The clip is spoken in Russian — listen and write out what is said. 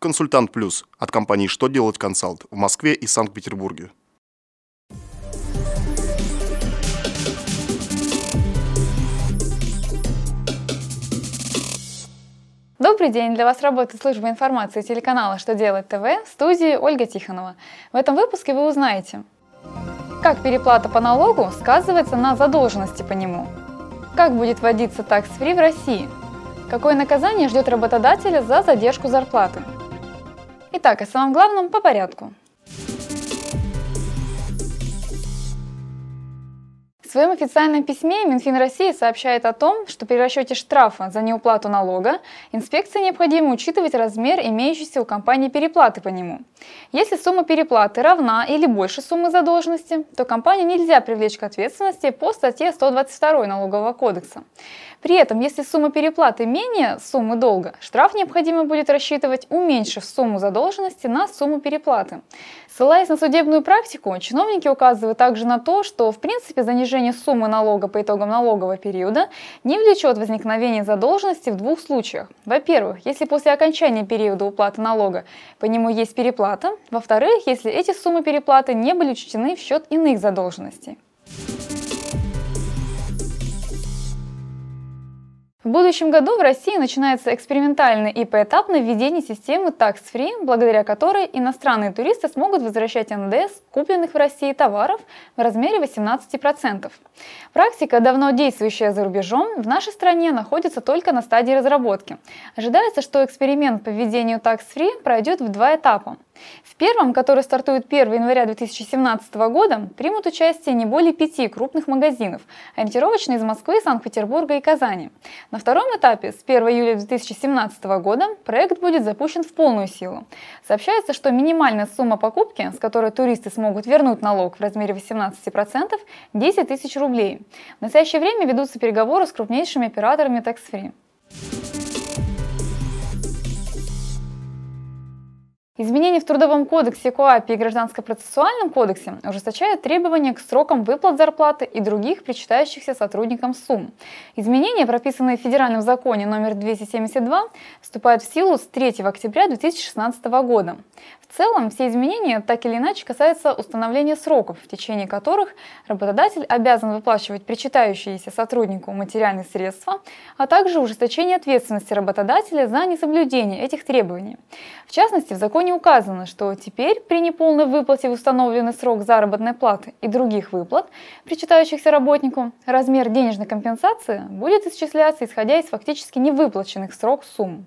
Консультант Плюс от компании «Что делать консалт» в Москве и Санкт-Петербурге. Добрый день! Для вас работает служба информации телеканала «Что делать ТВ» в студии Ольга Тихонова. В этом выпуске вы узнаете, как переплата по налогу сказывается на задолженности по нему, как будет вводиться такс-фри в России, какое наказание ждет работодателя за задержку зарплаты. Итак, о самом главном по порядку. В своем официальном письме Минфин России сообщает о том, что при расчете штрафа за неуплату налога инспекции необходимо учитывать размер имеющейся у компании переплаты по нему. Если сумма переплаты равна или больше суммы задолженности, то компанию нельзя привлечь к ответственности по статье 122 Налогового кодекса. При этом, если сумма переплаты менее суммы долга, штраф необходимо будет рассчитывать, уменьшив сумму задолженности на сумму переплаты. Ссылаясь на судебную практику, чиновники указывают также на то, что в принципе занижение суммы налога по итогам налогового периода не влечет возникновения задолженности в двух случаях. Во-первых, если после окончания периода уплаты налога по нему есть переплата. Во-вторых, если эти суммы переплаты не были учтены в счет иных задолженностей. В будущем году в России начинается экспериментальное и поэтапное введение системы Tax Free, благодаря которой иностранные туристы смогут возвращать НДС купленных в России товаров в размере 18%. Практика, давно действующая за рубежом, в нашей стране находится только на стадии разработки. Ожидается, что эксперимент по введению Tax Free пройдет в два этапа. В первом, который стартует 1 января 2017 года, примут участие не более пяти крупных магазинов, ориентировочно из Москвы, Санкт-Петербурга и Казани. На втором этапе, с 1 июля 2017 года, проект будет запущен в полную силу. Сообщается, что минимальная сумма покупки, с которой туристы смогут вернуть налог в размере 18%, 10 тысяч рублей. В настоящее время ведутся переговоры с крупнейшими операторами Tax Free. Изменения в Трудовом кодексе КОАПе и Гражданско-процессуальном кодексе ужесточают требования к срокам выплат зарплаты и других причитающихся сотрудникам сумм. Изменения, прописанные в Федеральном законе номер 272, вступают в силу с 3 октября 2016 года. В целом, все изменения так или иначе касаются установления сроков, в течение которых работодатель обязан выплачивать причитающиеся сотруднику материальные средства, а также ужесточение ответственности работодателя за несоблюдение этих требований. В частности, в законе указано, что теперь при неполной выплате в установленный срок заработной платы и других выплат, причитающихся работнику, размер денежной компенсации будет исчисляться исходя из фактически невыплаченных срок сумм.